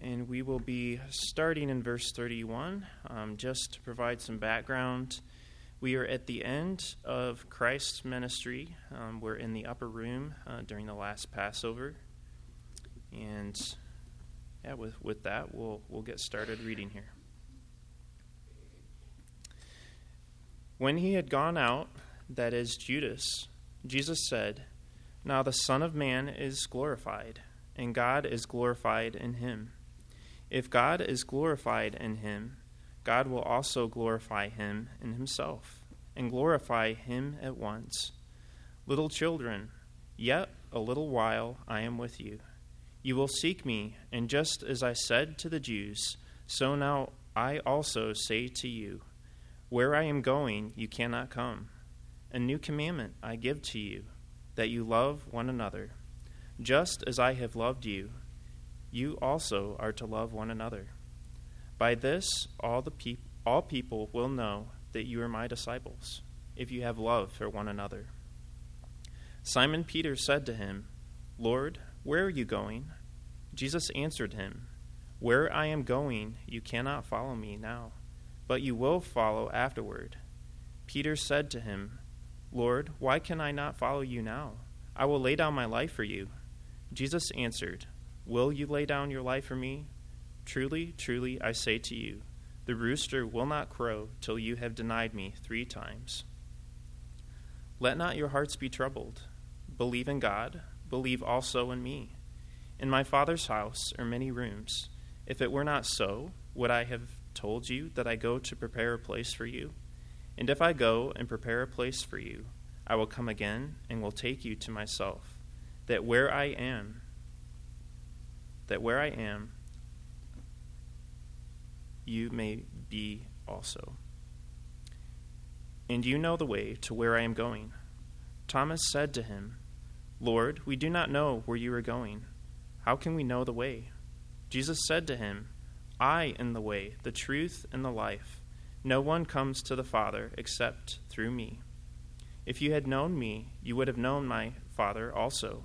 And we will be starting in verse 31. Um, just to provide some background, we are at the end of Christ's ministry. Um, we're in the upper room uh, during the last Passover. And yeah, with, with that, we'll, we'll get started reading here. When he had gone out, that is Judas, Jesus said, Now the Son of Man is glorified, and God is glorified in him. If God is glorified in him, God will also glorify him in himself, and glorify him at once. Little children, yet a little while I am with you. You will seek me, and just as I said to the Jews, so now I also say to you Where I am going, you cannot come. A new commandment I give to you, that you love one another. Just as I have loved you, you also are to love one another. By this, all, the peop- all people will know that you are my disciples, if you have love for one another. Simon Peter said to him, Lord, where are you going? Jesus answered him, Where I am going, you cannot follow me now, but you will follow afterward. Peter said to him, Lord, why can I not follow you now? I will lay down my life for you. Jesus answered, Will you lay down your life for me? Truly, truly, I say to you, the rooster will not crow till you have denied me three times. Let not your hearts be troubled. Believe in God, believe also in me. In my Father's house are many rooms. If it were not so, would I have told you that I go to prepare a place for you? And if I go and prepare a place for you, I will come again and will take you to myself, that where I am, that where I am, you may be also. And you know the way to where I am going. Thomas said to him, Lord, we do not know where you are going. How can we know the way? Jesus said to him, I am the way, the truth, and the life. No one comes to the Father except through me. If you had known me, you would have known my Father also.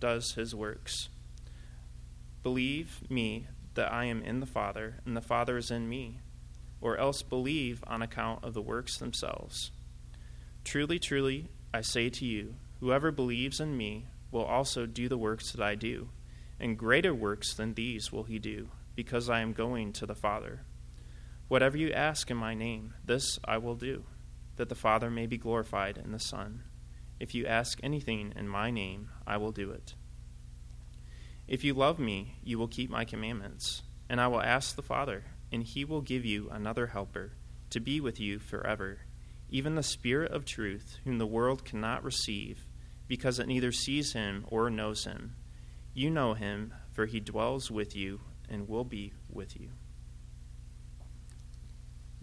does his works. Believe me that I am in the Father, and the Father is in me, or else believe on account of the works themselves. Truly, truly, I say to you, whoever believes in me will also do the works that I do, and greater works than these will he do, because I am going to the Father. Whatever you ask in my name, this I will do, that the Father may be glorified in the Son. If you ask anything in my name, I will do it. If you love me, you will keep my commandments, and I will ask the Father, and he will give you another helper to be with you forever, even the Spirit of truth, whom the world cannot receive, because it neither sees him or knows him. You know him, for he dwells with you and will be with you.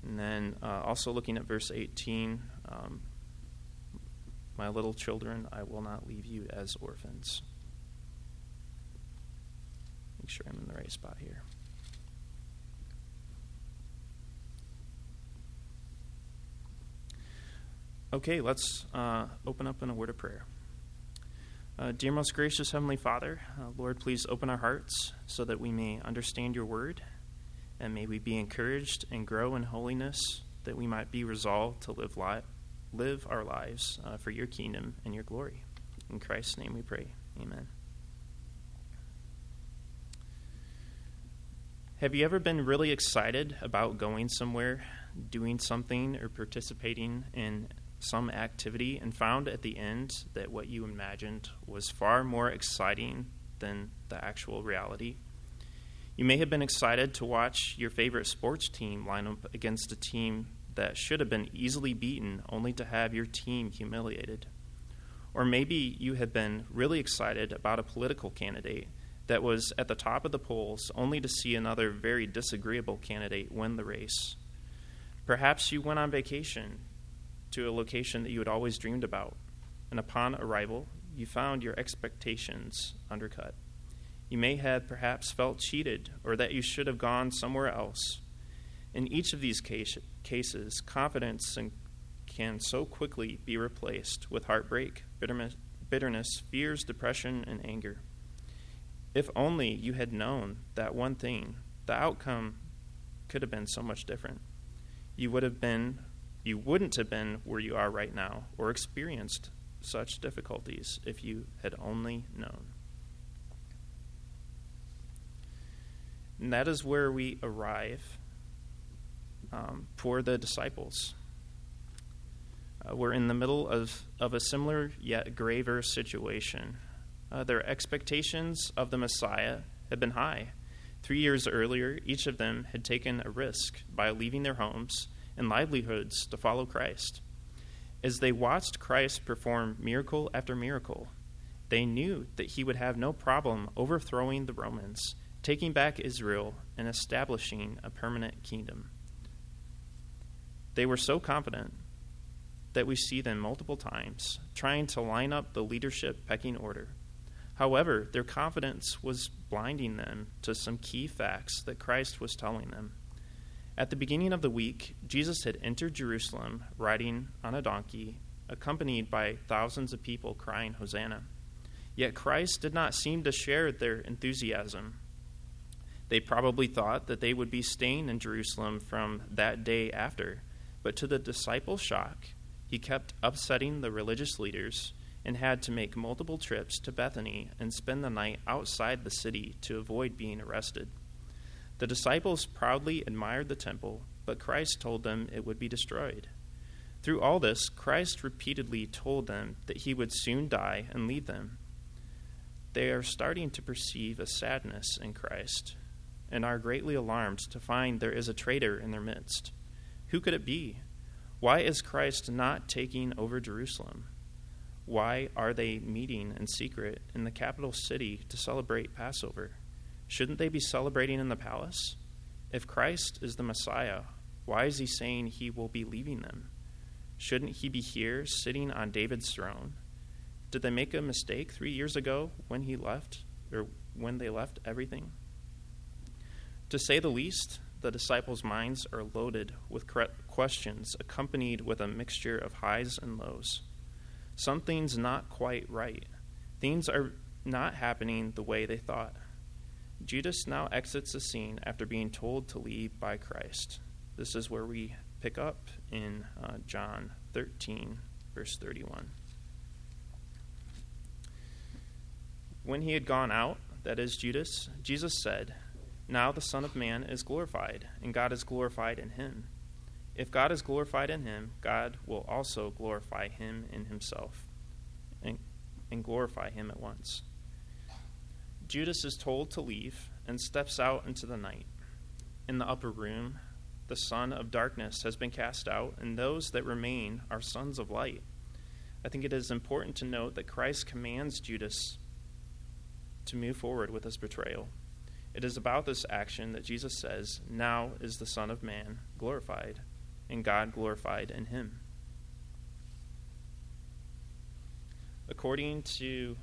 And then uh, also looking at verse 18. Um, my little children, I will not leave you as orphans. Make sure I'm in the right spot here. Okay, let's uh, open up in a word of prayer. Uh, dear most gracious Heavenly Father, uh, Lord, please open our hearts so that we may understand your word, and may we be encouraged and grow in holiness, that we might be resolved to live life live our lives uh, for your kingdom and your glory. In Christ's name we pray. Amen. Have you ever been really excited about going somewhere, doing something, or participating in some activity and found at the end that what you imagined was far more exciting than the actual reality? You may have been excited to watch your favorite sports team line up against a team that should have been easily beaten only to have your team humiliated. Or maybe you have been really excited about a political candidate that was at the top of the polls only to see another very disagreeable candidate win the race. Perhaps you went on vacation to a location that you had always dreamed about, and upon arrival, you found your expectations undercut. You may have perhaps felt cheated or that you should have gone somewhere else. In each of these case, cases, confidence can so quickly be replaced with heartbreak, bitterness, bitterness, fears, depression, and anger. If only you had known that one thing, the outcome could have been so much different. You would have been you wouldn't have been where you are right now or experienced such difficulties if you had only known. And that is where we arrive um, for the disciples. Uh, we're in the middle of, of a similar yet graver situation. Uh, their expectations of the Messiah had been high. Three years earlier, each of them had taken a risk by leaving their homes and livelihoods to follow Christ. As they watched Christ perform miracle after miracle, they knew that he would have no problem overthrowing the Romans taking back Israel and establishing a permanent kingdom. They were so confident that we see them multiple times trying to line up the leadership pecking order. However, their confidence was blinding them to some key facts that Christ was telling them. At the beginning of the week, Jesus had entered Jerusalem riding on a donkey, accompanied by thousands of people crying, Hosanna. Yet Christ did not seem to share their enthusiasm they probably thought that they would be staying in Jerusalem from that day after, but to the disciples' shock, he kept upsetting the religious leaders and had to make multiple trips to Bethany and spend the night outside the city to avoid being arrested. The disciples proudly admired the temple, but Christ told them it would be destroyed. Through all this, Christ repeatedly told them that he would soon die and leave them. They are starting to perceive a sadness in Christ and are greatly alarmed to find there is a traitor in their midst. Who could it be? Why is Christ not taking over Jerusalem? Why are they meeting in secret in the capital city to celebrate Passover? Shouldn't they be celebrating in the palace? If Christ is the Messiah, why is he saying he will be leaving them? Shouldn't he be here sitting on David's throne? Did they make a mistake three years ago when he left, or when they left everything? To say the least, the disciples' minds are loaded with questions accompanied with a mixture of highs and lows. Something's not quite right. Things are not happening the way they thought. Judas now exits the scene after being told to leave by Christ. This is where we pick up in uh, John 13, verse 31. When he had gone out, that is Judas, Jesus said, now the Son of Man is glorified, and God is glorified in him. If God is glorified in him, God will also glorify him in himself and, and glorify him at once. Judas is told to leave and steps out into the night. In the upper room, the son of darkness has been cast out, and those that remain are sons of light. I think it is important to note that Christ commands Judas to move forward with his betrayal. It is about this action that Jesus says, Now is the Son of Man glorified, and God glorified in him. According to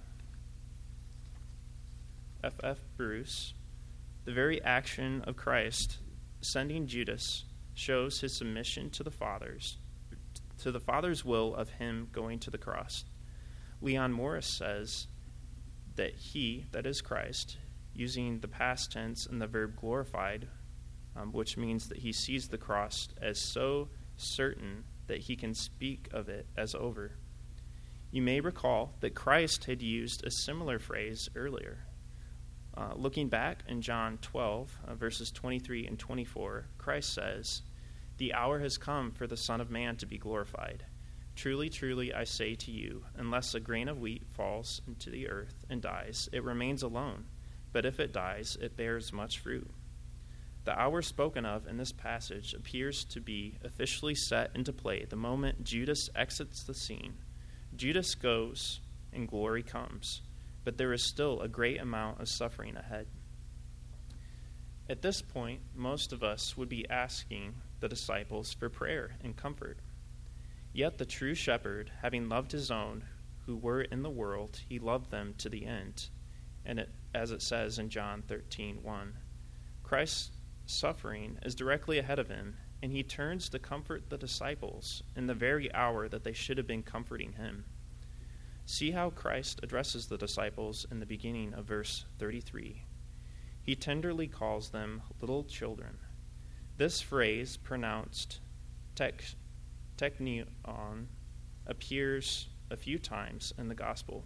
F. F. Bruce, the very action of Christ sending Judas shows his submission to the Father's to the Father's will of him going to the cross. Leon Morris says that he, that is Christ, using the past tense and the verb glorified, um, which means that he sees the cross as so certain that he can speak of it as over. You may recall that Christ had used a similar phrase earlier. Uh, looking back in John 12, uh, verses 23 and 24, Christ says, The hour has come for the Son of Man to be glorified. Truly, truly, I say to you, unless a grain of wheat falls into the earth and dies, it remains alone but if it dies, it bears much fruit. The hour spoken of in this passage appears to be officially set into play the moment Judas exits the scene. Judas goes, and glory comes. but there is still a great amount of suffering ahead. At this point, most of us would be asking the disciples for prayer and comfort. Yet the true shepherd, having loved his own who were in the world, he loved them to the end. And it, as it says in John 13 1, Christ's suffering is directly ahead of him, and he turns to comfort the disciples in the very hour that they should have been comforting him. See how Christ addresses the disciples in the beginning of verse 33. He tenderly calls them little children. This phrase, pronounced tek, teknion, appears a few times in the Gospel.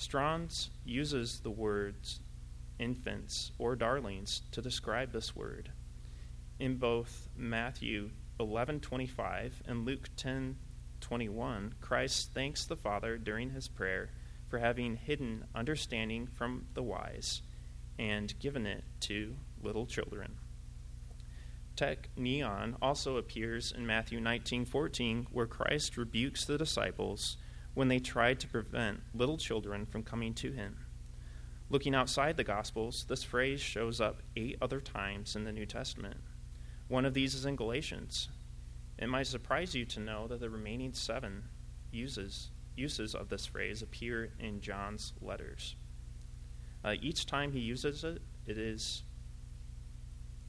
Strong's uses the words infants or darlings to describe this word. In both Matthew 11:25 and Luke 10:21, Christ thanks the Father during his prayer for having hidden understanding from the wise and given it to little children. Teknion also appears in Matthew 19:14 where Christ rebukes the disciples when they tried to prevent little children from coming to him. Looking outside the Gospels, this phrase shows up eight other times in the New Testament. One of these is in Galatians. It might surprise you to know that the remaining seven uses, uses of this phrase appear in John's letters. Uh, each time he uses it, it is,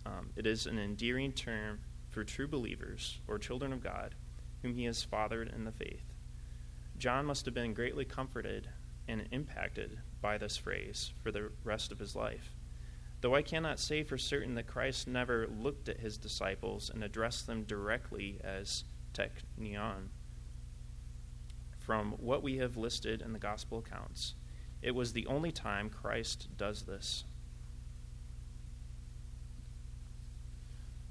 um, it is an endearing term for true believers or children of God whom he has fathered in the faith. John must have been greatly comforted and impacted by this phrase for the rest of his life. Though I cannot say for certain that Christ never looked at his disciples and addressed them directly as teknion. From what we have listed in the gospel accounts, it was the only time Christ does this.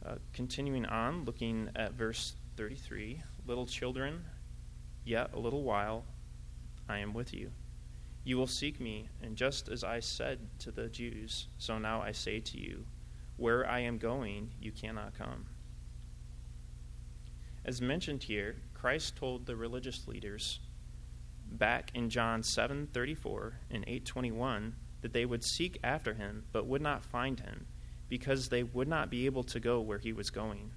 Uh, continuing on, looking at verse 33 Little children, yet a little while I am with you. You will seek me, and just as I said to the Jews, so now I say to you, where I am going, you cannot come. As mentioned here, Christ told the religious leaders back in John 7:34 and 8:21 that they would seek after him but would not find him because they would not be able to go where he was going.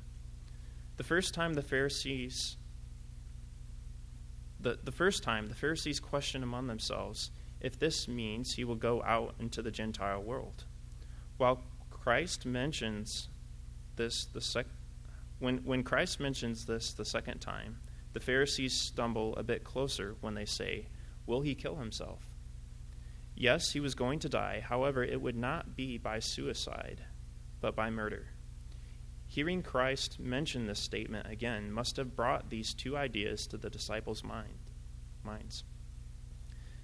The first time the Pharisees the, the first time, the Pharisees questioned among themselves if this means he will go out into the Gentile world. While Christ mentions this the sec- when, when Christ mentions this the second time, the Pharisees stumble a bit closer when they say, Will he kill himself? Yes, he was going to die. However, it would not be by suicide, but by murder. Hearing Christ mention this statement again must have brought these two ideas to the disciples' mind, minds.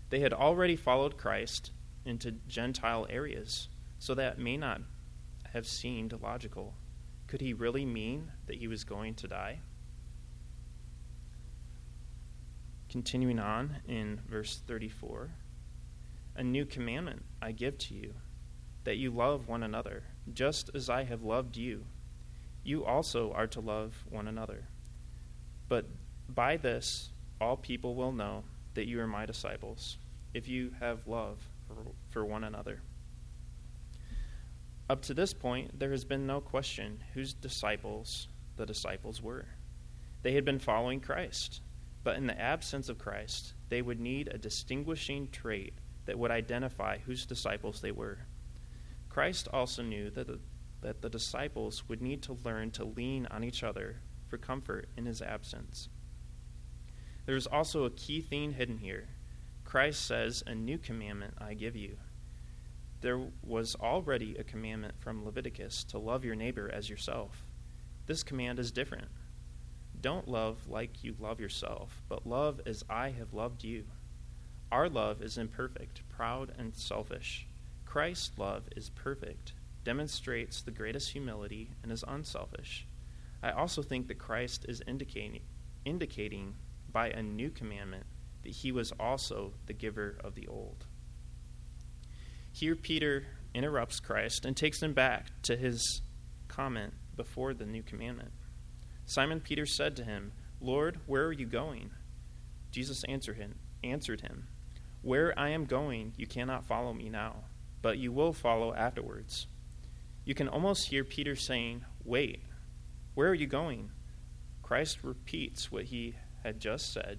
They had already followed Christ into Gentile areas, so that may not have seemed logical. Could he really mean that he was going to die? Continuing on in verse 34 A new commandment I give to you, that you love one another, just as I have loved you you also are to love one another. But by this, all people will know that you are my disciples, if you have love for, for one another. Up to this point, there has been no question whose disciples the disciples were. They had been following Christ, but in the absence of Christ, they would need a distinguishing trait that would identify whose disciples they were. Christ also knew that the that the disciples would need to learn to lean on each other for comfort in his absence. There is also a key theme hidden here. Christ says, A new commandment I give you. There was already a commandment from Leviticus to love your neighbor as yourself. This command is different. Don't love like you love yourself, but love as I have loved you. Our love is imperfect, proud, and selfish. Christ's love is perfect, demonstrates the greatest humility and is unselfish. I also think that Christ is indicating, indicating by a new commandment that he was also the giver of the old. Here, Peter interrupts Christ and takes him back to his comment before the new commandment. Simon Peter said to him, Lord, where are you going? Jesus answered him, answered him, Where I am going, you cannot follow me now, but you will follow afterwards. You can almost hear Peter saying, Wait, where are you going? Christ repeats what he had just said.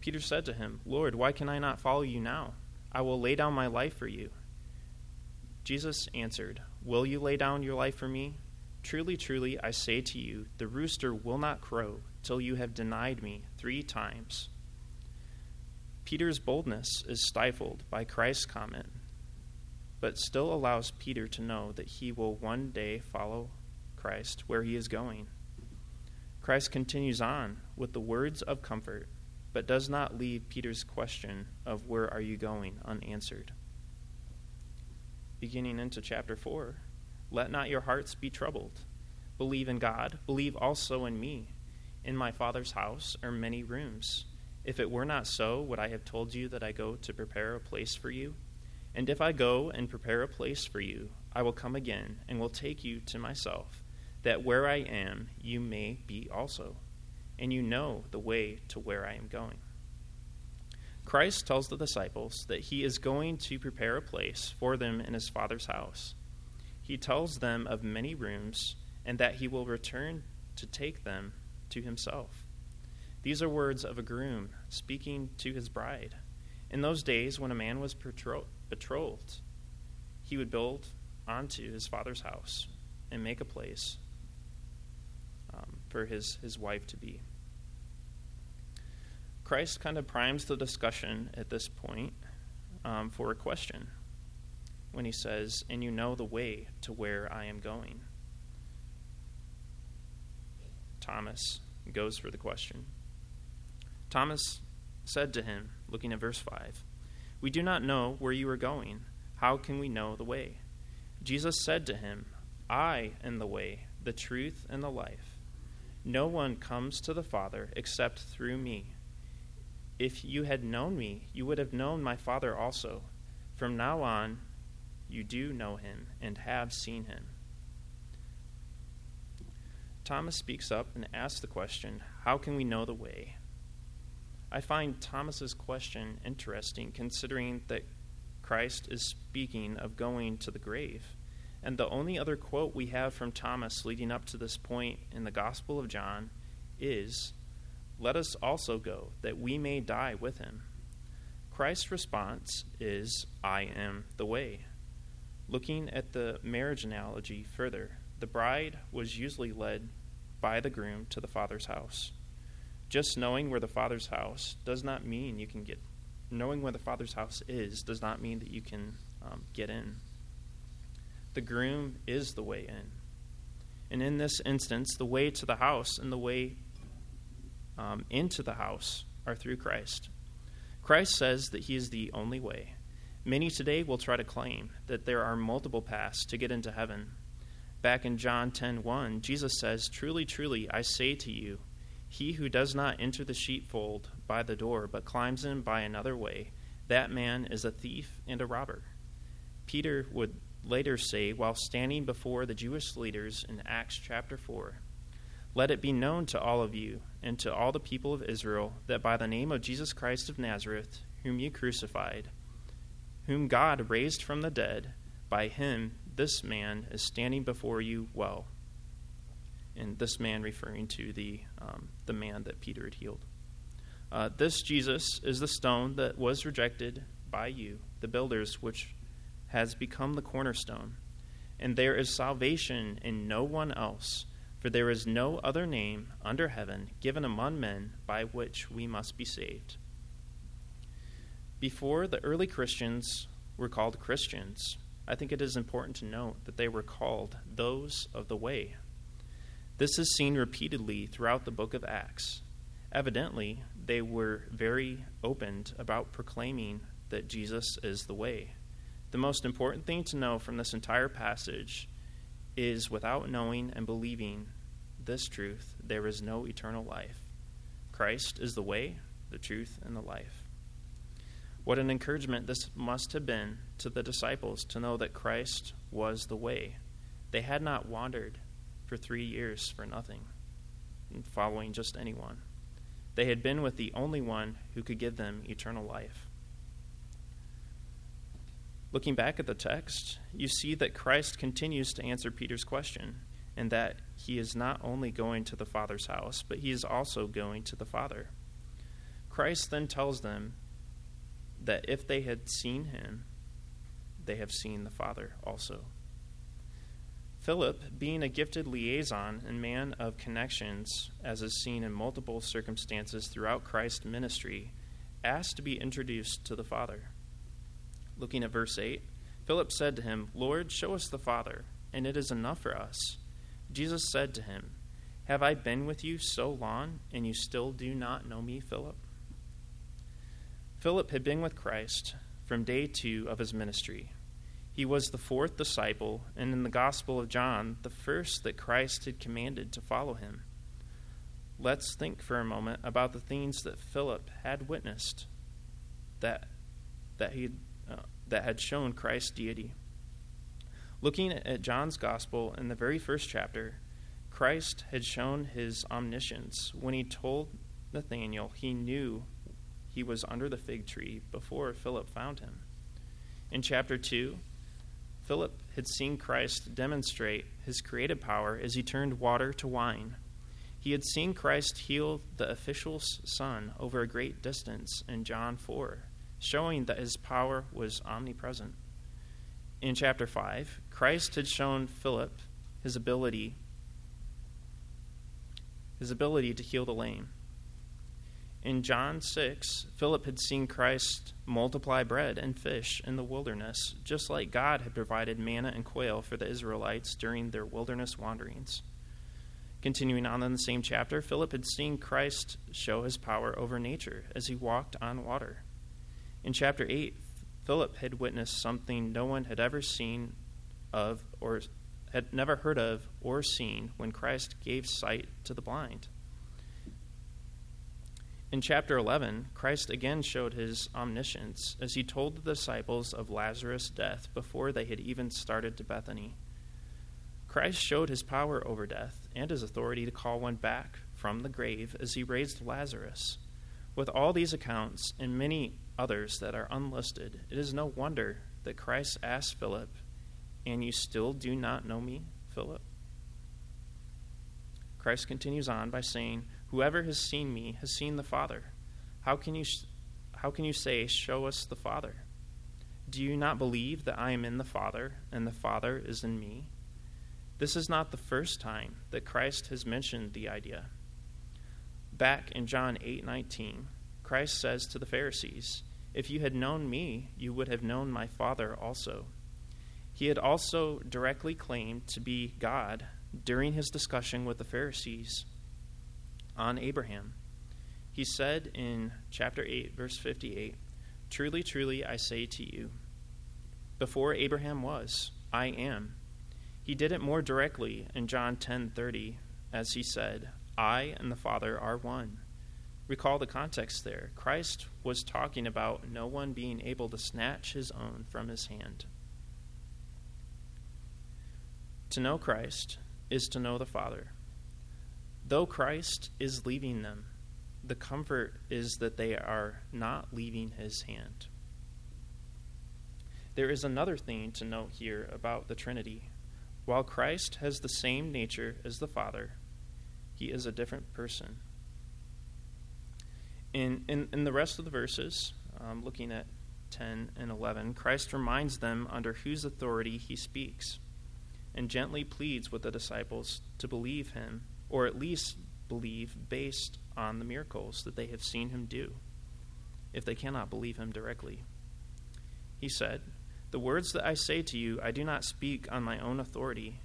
Peter said to him, Lord, why can I not follow you now? I will lay down my life for you. Jesus answered, Will you lay down your life for me? Truly, truly, I say to you, the rooster will not crow till you have denied me three times. Peter's boldness is stifled by Christ's comment, but still allows Peter to know that he will one day follow Christ where he is going. Christ continues on with the words of comfort, but does not leave Peter's question of where are you going unanswered. Beginning into chapter 4, let not your hearts be troubled. Believe in God, believe also in me. In my Father's house are many rooms. If it were not so, would I have told you that I go to prepare a place for you? And if I go and prepare a place for you, I will come again and will take you to myself, that where I am, you may be also. And you know the way to where I am going. Christ tells the disciples that he is going to prepare a place for them in his Father's house. He tells them of many rooms and that he will return to take them to himself. These are words of a groom speaking to his bride. In those days, when a man was betrothed, he would build onto his father's house and make a place um, for his, his wife to be. Christ kind of primes the discussion at this point um, for a question when he says, And you know the way to where I am going. Thomas goes for the question. Thomas said to him, looking at verse 5, We do not know where you are going. How can we know the way? Jesus said to him, I am the way, the truth, and the life. No one comes to the Father except through me. If you had known me, you would have known my Father also. From now on, you do know him and have seen him. Thomas speaks up and asks the question, How can we know the way? I find Thomas's question interesting considering that Christ is speaking of going to the grave. And the only other quote we have from Thomas leading up to this point in the Gospel of John is, Let us also go, that we may die with him. Christ's response is, I am the way. Looking at the marriage analogy further, the bride was usually led by the groom to the father's house. Just knowing where the Father's house does not mean you can get. Knowing where the Father's house is does not mean that you can um, get in. The groom is the way in. And in this instance, the way to the house and the way um, into the house are through Christ. Christ says that he is the only way. Many today will try to claim that there are multiple paths to get into heaven. Back in John 10:1, Jesus says, "Truly, truly, I say to you, he who does not enter the sheepfold by the door, but climbs in by another way, that man is a thief and a robber. Peter would later say, while standing before the Jewish leaders in Acts chapter 4, Let it be known to all of you and to all the people of Israel that by the name of Jesus Christ of Nazareth, whom you crucified, whom God raised from the dead, by him this man is standing before you well and this man referring to the, um, the man that Peter had healed. Uh, this Jesus is the stone that was rejected by you, the builders, which has become the cornerstone. And there is salvation in no one else, for there is no other name under heaven given among men by which we must be saved. Before the early Christians were called Christians, I think it is important to note that they were called those of the way, this is seen repeatedly throughout the book of Acts. Evidently, they were very open about proclaiming that Jesus is the way. The most important thing to know from this entire passage is without knowing and believing this truth, there is no eternal life. Christ is the way, the truth, and the life. What an encouragement this must have been to the disciples to know that Christ was the way. They had not wandered for three years for nothing, following just anyone. They had been with the only one who could give them eternal life. Looking back at the text, you see that Christ continues to answer Peter's question, and that he is not only going to the Father's house, but he is also going to the Father. Christ then tells them that if they had seen him, they have seen the Father also. Philip, being a gifted liaison and man of connections, as is seen in multiple circumstances throughout Christ's ministry, asked to be introduced to the Father. Looking at verse 8, Philip said to him, Lord, show us the Father, and it is enough for us. Jesus said to him, Have I been with you so long, and you still do not know me, Philip? Philip had been with Christ from day two of his ministry. He was the fourth disciple, and in the Gospel of John, the first that Christ had commanded to follow him. Let's think for a moment about the things that Philip had witnessed that, that, he, uh, that had shown Christ's deity. Looking at John's Gospel in the very first chapter, Christ had shown his omniscience when he told Nathanael he knew he was under the fig tree before Philip found him. In chapter 2, Philip had seen Christ demonstrate his creative power as he turned water to wine. He had seen Christ heal the official's son over a great distance in John 4, showing that his power was omnipresent. In chapter 5, Christ had shown Philip his ability his ability to heal the lame. In John 6, Philip had seen Christ multiply bread and fish in the wilderness, just like God had provided manna and quail for the Israelites during their wilderness wanderings. Continuing on in the same chapter, Philip had seen Christ show his power over nature as he walked on water. In chapter 8, Philip had witnessed something no one had ever seen of or had never heard of or seen when Christ gave sight to the blind. In chapter 11, Christ again showed his omniscience as he told the disciples of Lazarus' death before they had even started to Bethany. Christ showed his power over death and his authority to call one back from the grave as he raised Lazarus. With all these accounts and many others that are unlisted, it is no wonder that Christ asked Philip, And you still do not know me, Philip? Christ continues on by saying, Whoever has seen me has seen the Father. How can you, how can you say, Show us the Father? Do you not believe that I am in the Father, and the Father is in me? This is not the first time that Christ has mentioned the idea. Back in John 8:19, Christ says to the Pharisees, "If you had known me, you would have known my Father also." He had also directly claimed to be God during his discussion with the Pharisees on Abraham. He said in chapter 8, verse 58, Truly, truly, I say to you, before Abraham was, I am. He did it more directly in John 10:30 as he said, I and the Father are one. Recall the context there. Christ was talking about no one being able to snatch his own from his hand. To know Christ is to know the Father. Though Christ is leaving them, the comfort is that they are not leaving his hand. There is another thing to note here about the Trinity. While Christ has the same nature as the Father, he is a different person. In, in, in the rest of the verses, um, looking at 10 and 11, Christ reminds them under whose authority he speaks and gently pleads with the disciples to believe him or at least believe based on the miracles that they have seen him do, if they cannot believe him directly. He said, The words that I say to you, I do not speak on my own authority,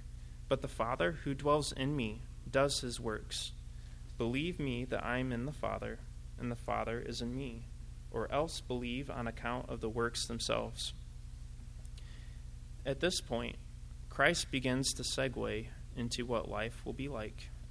but the Father who dwells in me does his works. Believe me that I am in the Father, and the Father is in me, or else believe on account of the works themselves. At this point, Christ begins to segue into what life will be like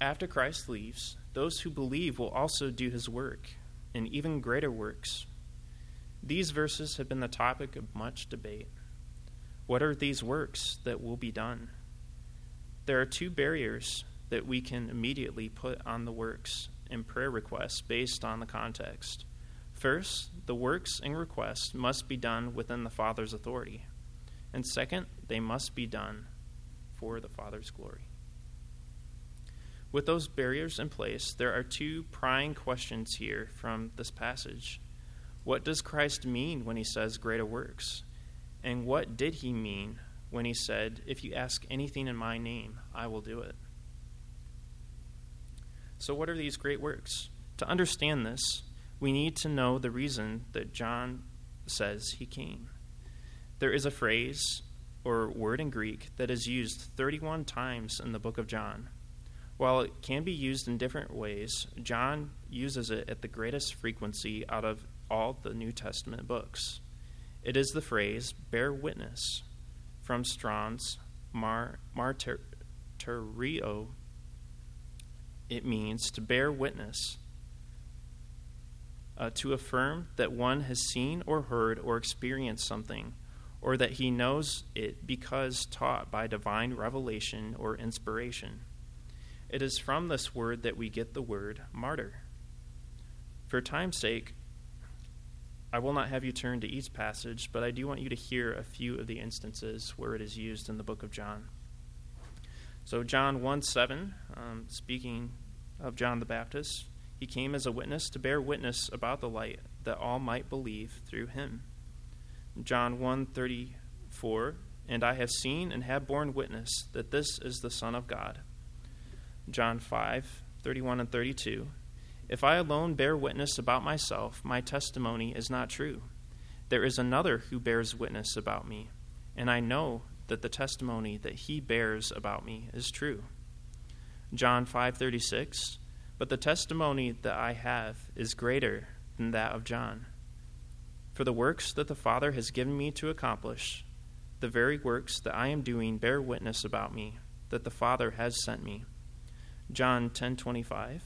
After Christ leaves, those who believe will also do his work, and even greater works. These verses have been the topic of much debate. What are these works that will be done? There are two barriers that we can immediately put on the works and prayer requests based on the context. First, the works and requests must be done within the Father's authority. And second, they must be done for the Father's glory. With those barriers in place, there are two prying questions here from this passage. What does Christ mean when he says greater works? And what did he mean when he said, If you ask anything in my name, I will do it. So, what are these great works? To understand this, we need to know the reason that John says he came. There is a phrase or word in Greek that is used 31 times in the book of John. While it can be used in different ways, John uses it at the greatest frequency out of all the New Testament books. It is the phrase, bear witness, from Strong's mar, martyrio. It means to bear witness, uh, to affirm that one has seen or heard or experienced something, or that he knows it because taught by divine revelation or inspiration. It is from this word that we get the word martyr. For time's sake, I will not have you turn to each passage, but I do want you to hear a few of the instances where it is used in the book of John. So, John 1 7, um, speaking of John the Baptist, he came as a witness to bear witness about the light, that all might believe through him. John 1 34, and I have seen and have borne witness that this is the Son of God. John 5 31 and 32, if I alone bear witness about myself, my testimony is not true. There is another who bears witness about me, and I know that the testimony that he bears about me is true. John 5:36 But the testimony that I have is greater than that of John. For the works that the Father has given me to accomplish, the very works that I am doing bear witness about me that the Father has sent me. John 10:25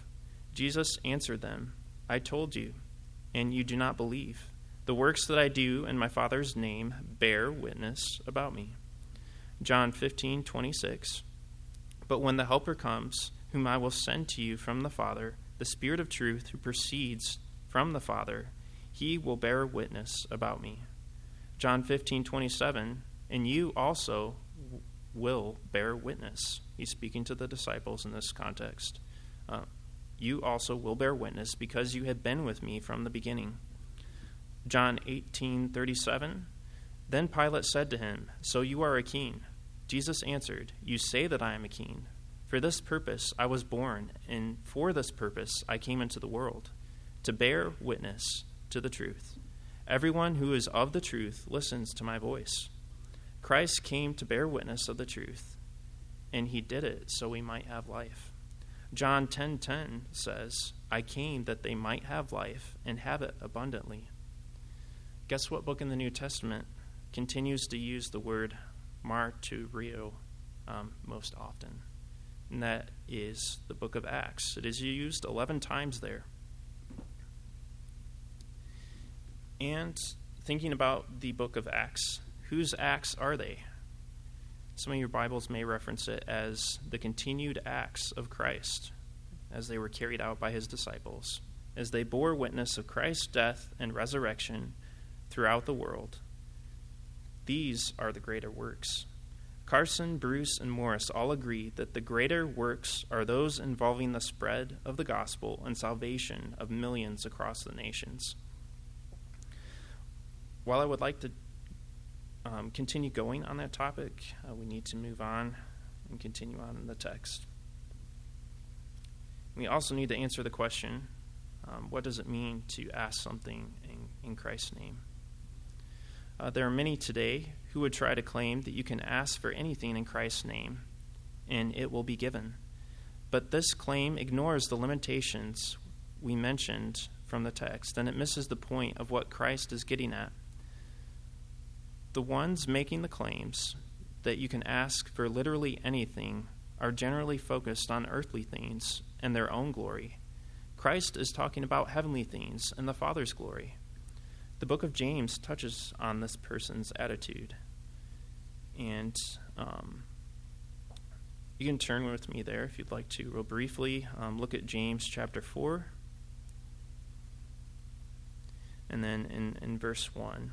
Jesus answered them, I told you, and you do not believe. The works that I do in my Father's name bear witness about me. John 15:26. But when the Helper comes, whom I will send to you from the Father, the Spirit of truth who proceeds from the Father, he will bear witness about me. John 15:27, And you also will bear witness. He's speaking to the disciples in this context. Uh, you also will bear witness because you have been with me from the beginning. John 18:37 Then Pilate said to him, "So you are a king?" Jesus answered, "You say that I am a king. For this purpose I was born, and for this purpose I came into the world, to bear witness to the truth. Everyone who is of the truth listens to my voice." Christ came to bear witness of the truth, and he did it so we might have life. John 10:10 10, 10 says, "I came that they might have life and have it abundantly." Guess what book in the New Testament continues to use the word martyrio um, most often? And that is the book of Acts. It is used 11 times there. And thinking about the book of Acts, whose acts are they? Some of your Bibles may reference it as the continued acts of Christ as they were carried out by his disciples, as they bore witness of Christ's death and resurrection throughout the world. These are the greater works. Carson, Bruce, and Morris all agree that the greater works are those involving the spread of the gospel and salvation of millions across the nations. While I would like to um, continue going on that topic, uh, we need to move on and continue on in the text. We also need to answer the question um, what does it mean to ask something in, in Christ's name? Uh, there are many today who would try to claim that you can ask for anything in Christ's name, and it will be given. But this claim ignores the limitations we mentioned from the text, and it misses the point of what Christ is getting at. The ones making the claims that you can ask for literally anything are generally focused on earthly things and their own glory. Christ is talking about heavenly things and the Father's glory. The book of James touches on this person's attitude. And um, you can turn with me there if you'd like to, real briefly. Um, look at James chapter 4. And then in, in verse 1,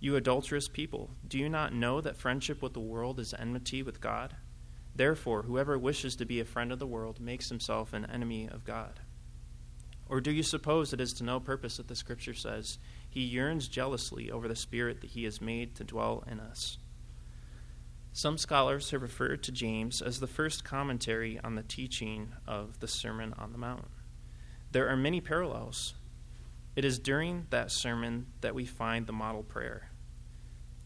You adulterous people, do you not know that friendship with the world is enmity with God? Therefore, whoever wishes to be a friend of the world makes himself an enemy of God. Or do you suppose it is to no purpose that the Scripture says, He yearns jealously over the Spirit that He has made to dwell in us? Some scholars have referred to James as the first commentary on the teaching of the Sermon on the Mount. There are many parallels. It is during that sermon that we find the model prayer.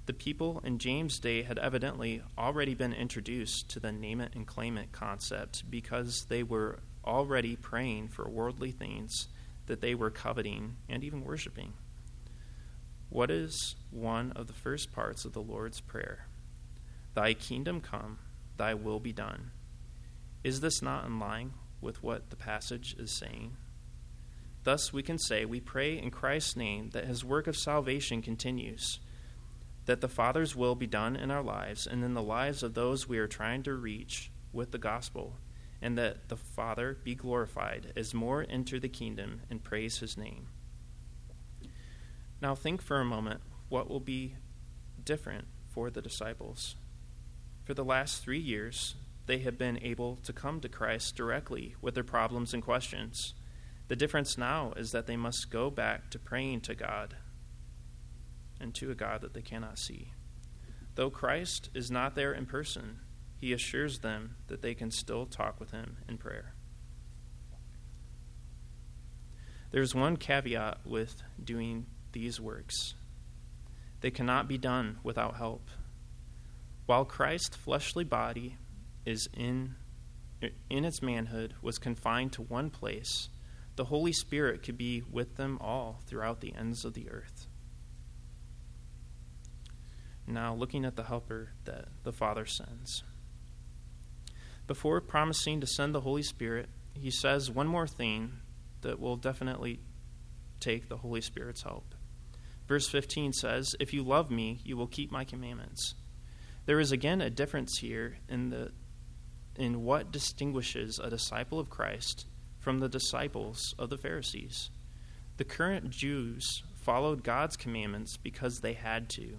The people in James' day had evidently already been introduced to the name it and claim it concept because they were already praying for worldly things that they were coveting and even worshiping. What is one of the first parts of the Lord's Prayer? Thy kingdom come, thy will be done. Is this not in line with what the passage is saying? Thus, we can say, We pray in Christ's name that his work of salvation continues, that the Father's will be done in our lives and in the lives of those we are trying to reach with the gospel, and that the Father be glorified as more enter the kingdom and praise his name. Now, think for a moment what will be different for the disciples. For the last three years, they have been able to come to Christ directly with their problems and questions. The difference now is that they must go back to praying to God and to a God that they cannot see. Though Christ is not there in person, he assures them that they can still talk with him in prayer. There's one caveat with doing these works they cannot be done without help. While Christ's fleshly body is in, in its manhood was confined to one place, the Holy Spirit could be with them all throughout the ends of the earth. Now, looking at the helper that the Father sends. Before promising to send the Holy Spirit, he says one more thing that will definitely take the Holy Spirit's help. Verse 15 says, If you love me, you will keep my commandments. There is again a difference here in, the, in what distinguishes a disciple of Christ from the disciples of the Pharisees. The current Jews followed God's commandments because they had to.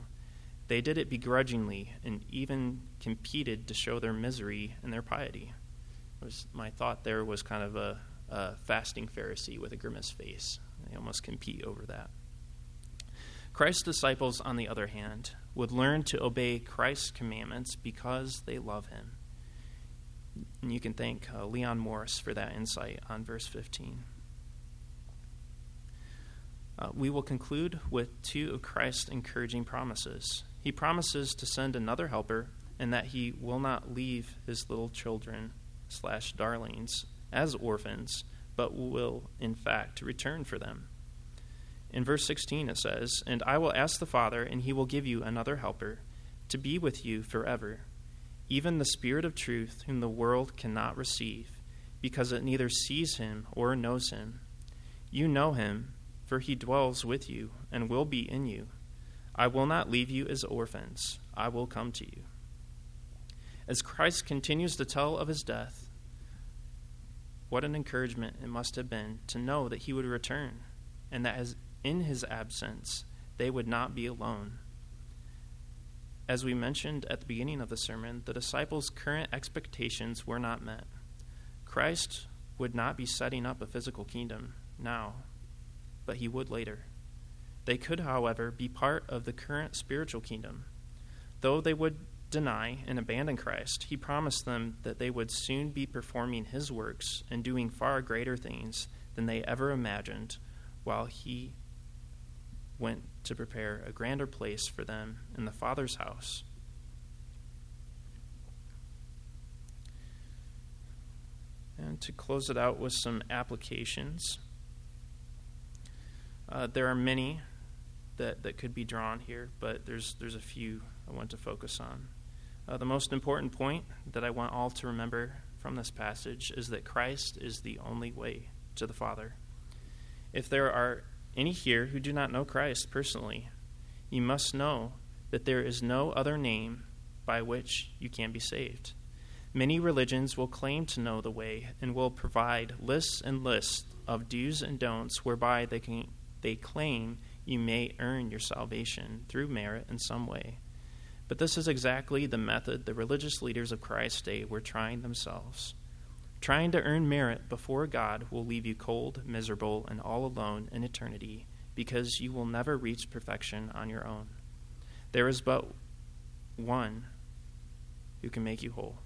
They did it begrudgingly and even competed to show their misery and their piety. Was, my thought there was kind of a, a fasting Pharisee with a grimace face. They almost compete over that. Christ's disciples, on the other hand, would learn to obey Christ's commandments because they love him. And you can thank uh, Leon Morris for that insight on verse 15. Uh, we will conclude with two of Christ's encouraging promises. He promises to send another helper and that he will not leave his little children slash darlings as orphans, but will in fact return for them. In verse 16 it says, And I will ask the Father, and he will give you another helper to be with you forever even the Spirit of truth, whom the world cannot receive, because it neither sees him or knows him. You know him, for he dwells with you and will be in you. I will not leave you as orphans, I will come to you. As Christ continues to tell of his death, what an encouragement it must have been to know that he would return, and that as in his absence they would not be alone as we mentioned at the beginning of the sermon, the disciples' current expectations were not met. Christ would not be setting up a physical kingdom now, but he would later. They could, however, be part of the current spiritual kingdom. Though they would deny and abandon Christ, he promised them that they would soon be performing his works and doing far greater things than they ever imagined while he went to prepare a grander place for them in the Father's house. And to close it out with some applications, uh, there are many that, that could be drawn here, but there's, there's a few I want to focus on. Uh, the most important point that I want all to remember from this passage is that Christ is the only way to the Father. If there are any here who do not know Christ personally, you must know that there is no other name by which you can be saved. Many religions will claim to know the way and will provide lists and lists of do's and don'ts whereby they, can, they claim you may earn your salvation through merit in some way. But this is exactly the method the religious leaders of Christ's day were trying themselves. Trying to earn merit before God will leave you cold, miserable, and all alone in eternity because you will never reach perfection on your own. There is but one who can make you whole.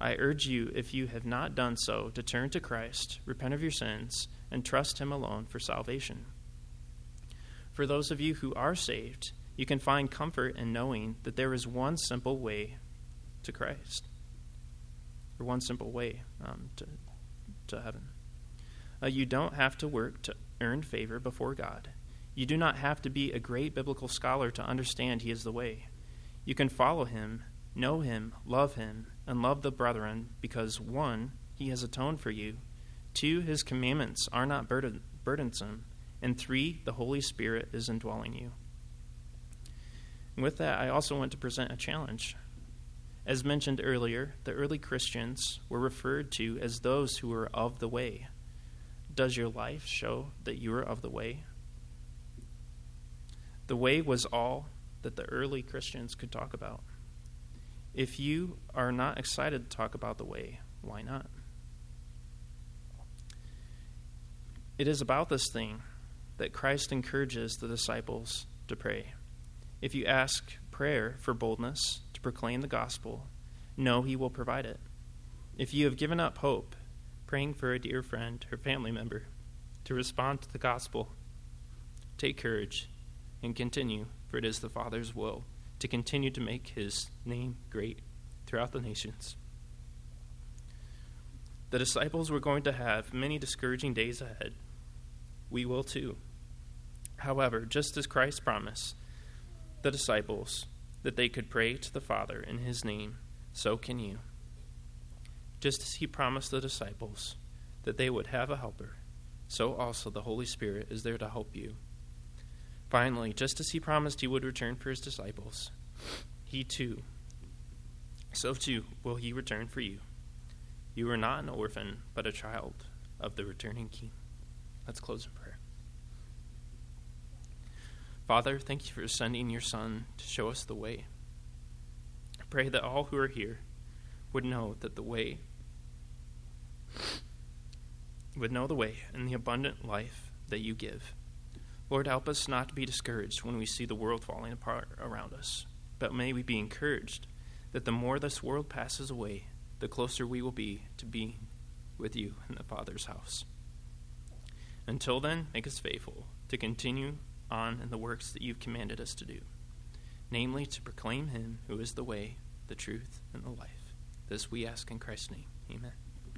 I urge you, if you have not done so, to turn to Christ, repent of your sins, and trust Him alone for salvation. For those of you who are saved, you can find comfort in knowing that there is one simple way to Christ, or one simple way um, to, to heaven. Uh, you don't have to work to earn favor before God. You do not have to be a great biblical scholar to understand He is the way. You can follow Him, know Him, love Him, and love the brethren because, one, He has atoned for you, two, His commandments are not burden- burdensome, and three, the Holy Spirit is indwelling you. And with that, I also want to present a challenge. As mentioned earlier, the early Christians were referred to as those who were of the way. Does your life show that you are of the way? The way was all that the early Christians could talk about. If you are not excited to talk about the way, why not? It is about this thing that Christ encourages the disciples to pray. If you ask prayer for boldness to proclaim the gospel, know He will provide it. If you have given up hope, praying for a dear friend or family member to respond to the gospel, take courage and continue, for it is the Father's will to continue to make His name great throughout the nations. The disciples were going to have many discouraging days ahead. We will too. However, just as Christ promised, the disciples that they could pray to the Father in his name, so can you. Just as he promised the disciples that they would have a helper, so also the Holy Spirit is there to help you. Finally, just as he promised he would return for his disciples, he too, so too will he return for you. You are not an orphan, but a child of the returning King. Let's close in prayer. Father, thank you for sending your Son to show us the way. I pray that all who are here would know that the way would know the way and the abundant life that you give. Lord, help us not to be discouraged when we see the world falling apart around us, but may we be encouraged that the more this world passes away, the closer we will be to being with you in the Father's house. Until then, make us faithful to continue on in the works that you've commanded us to do, namely to proclaim him who is the way, the truth, and the life. This we ask in Christ's name. Amen.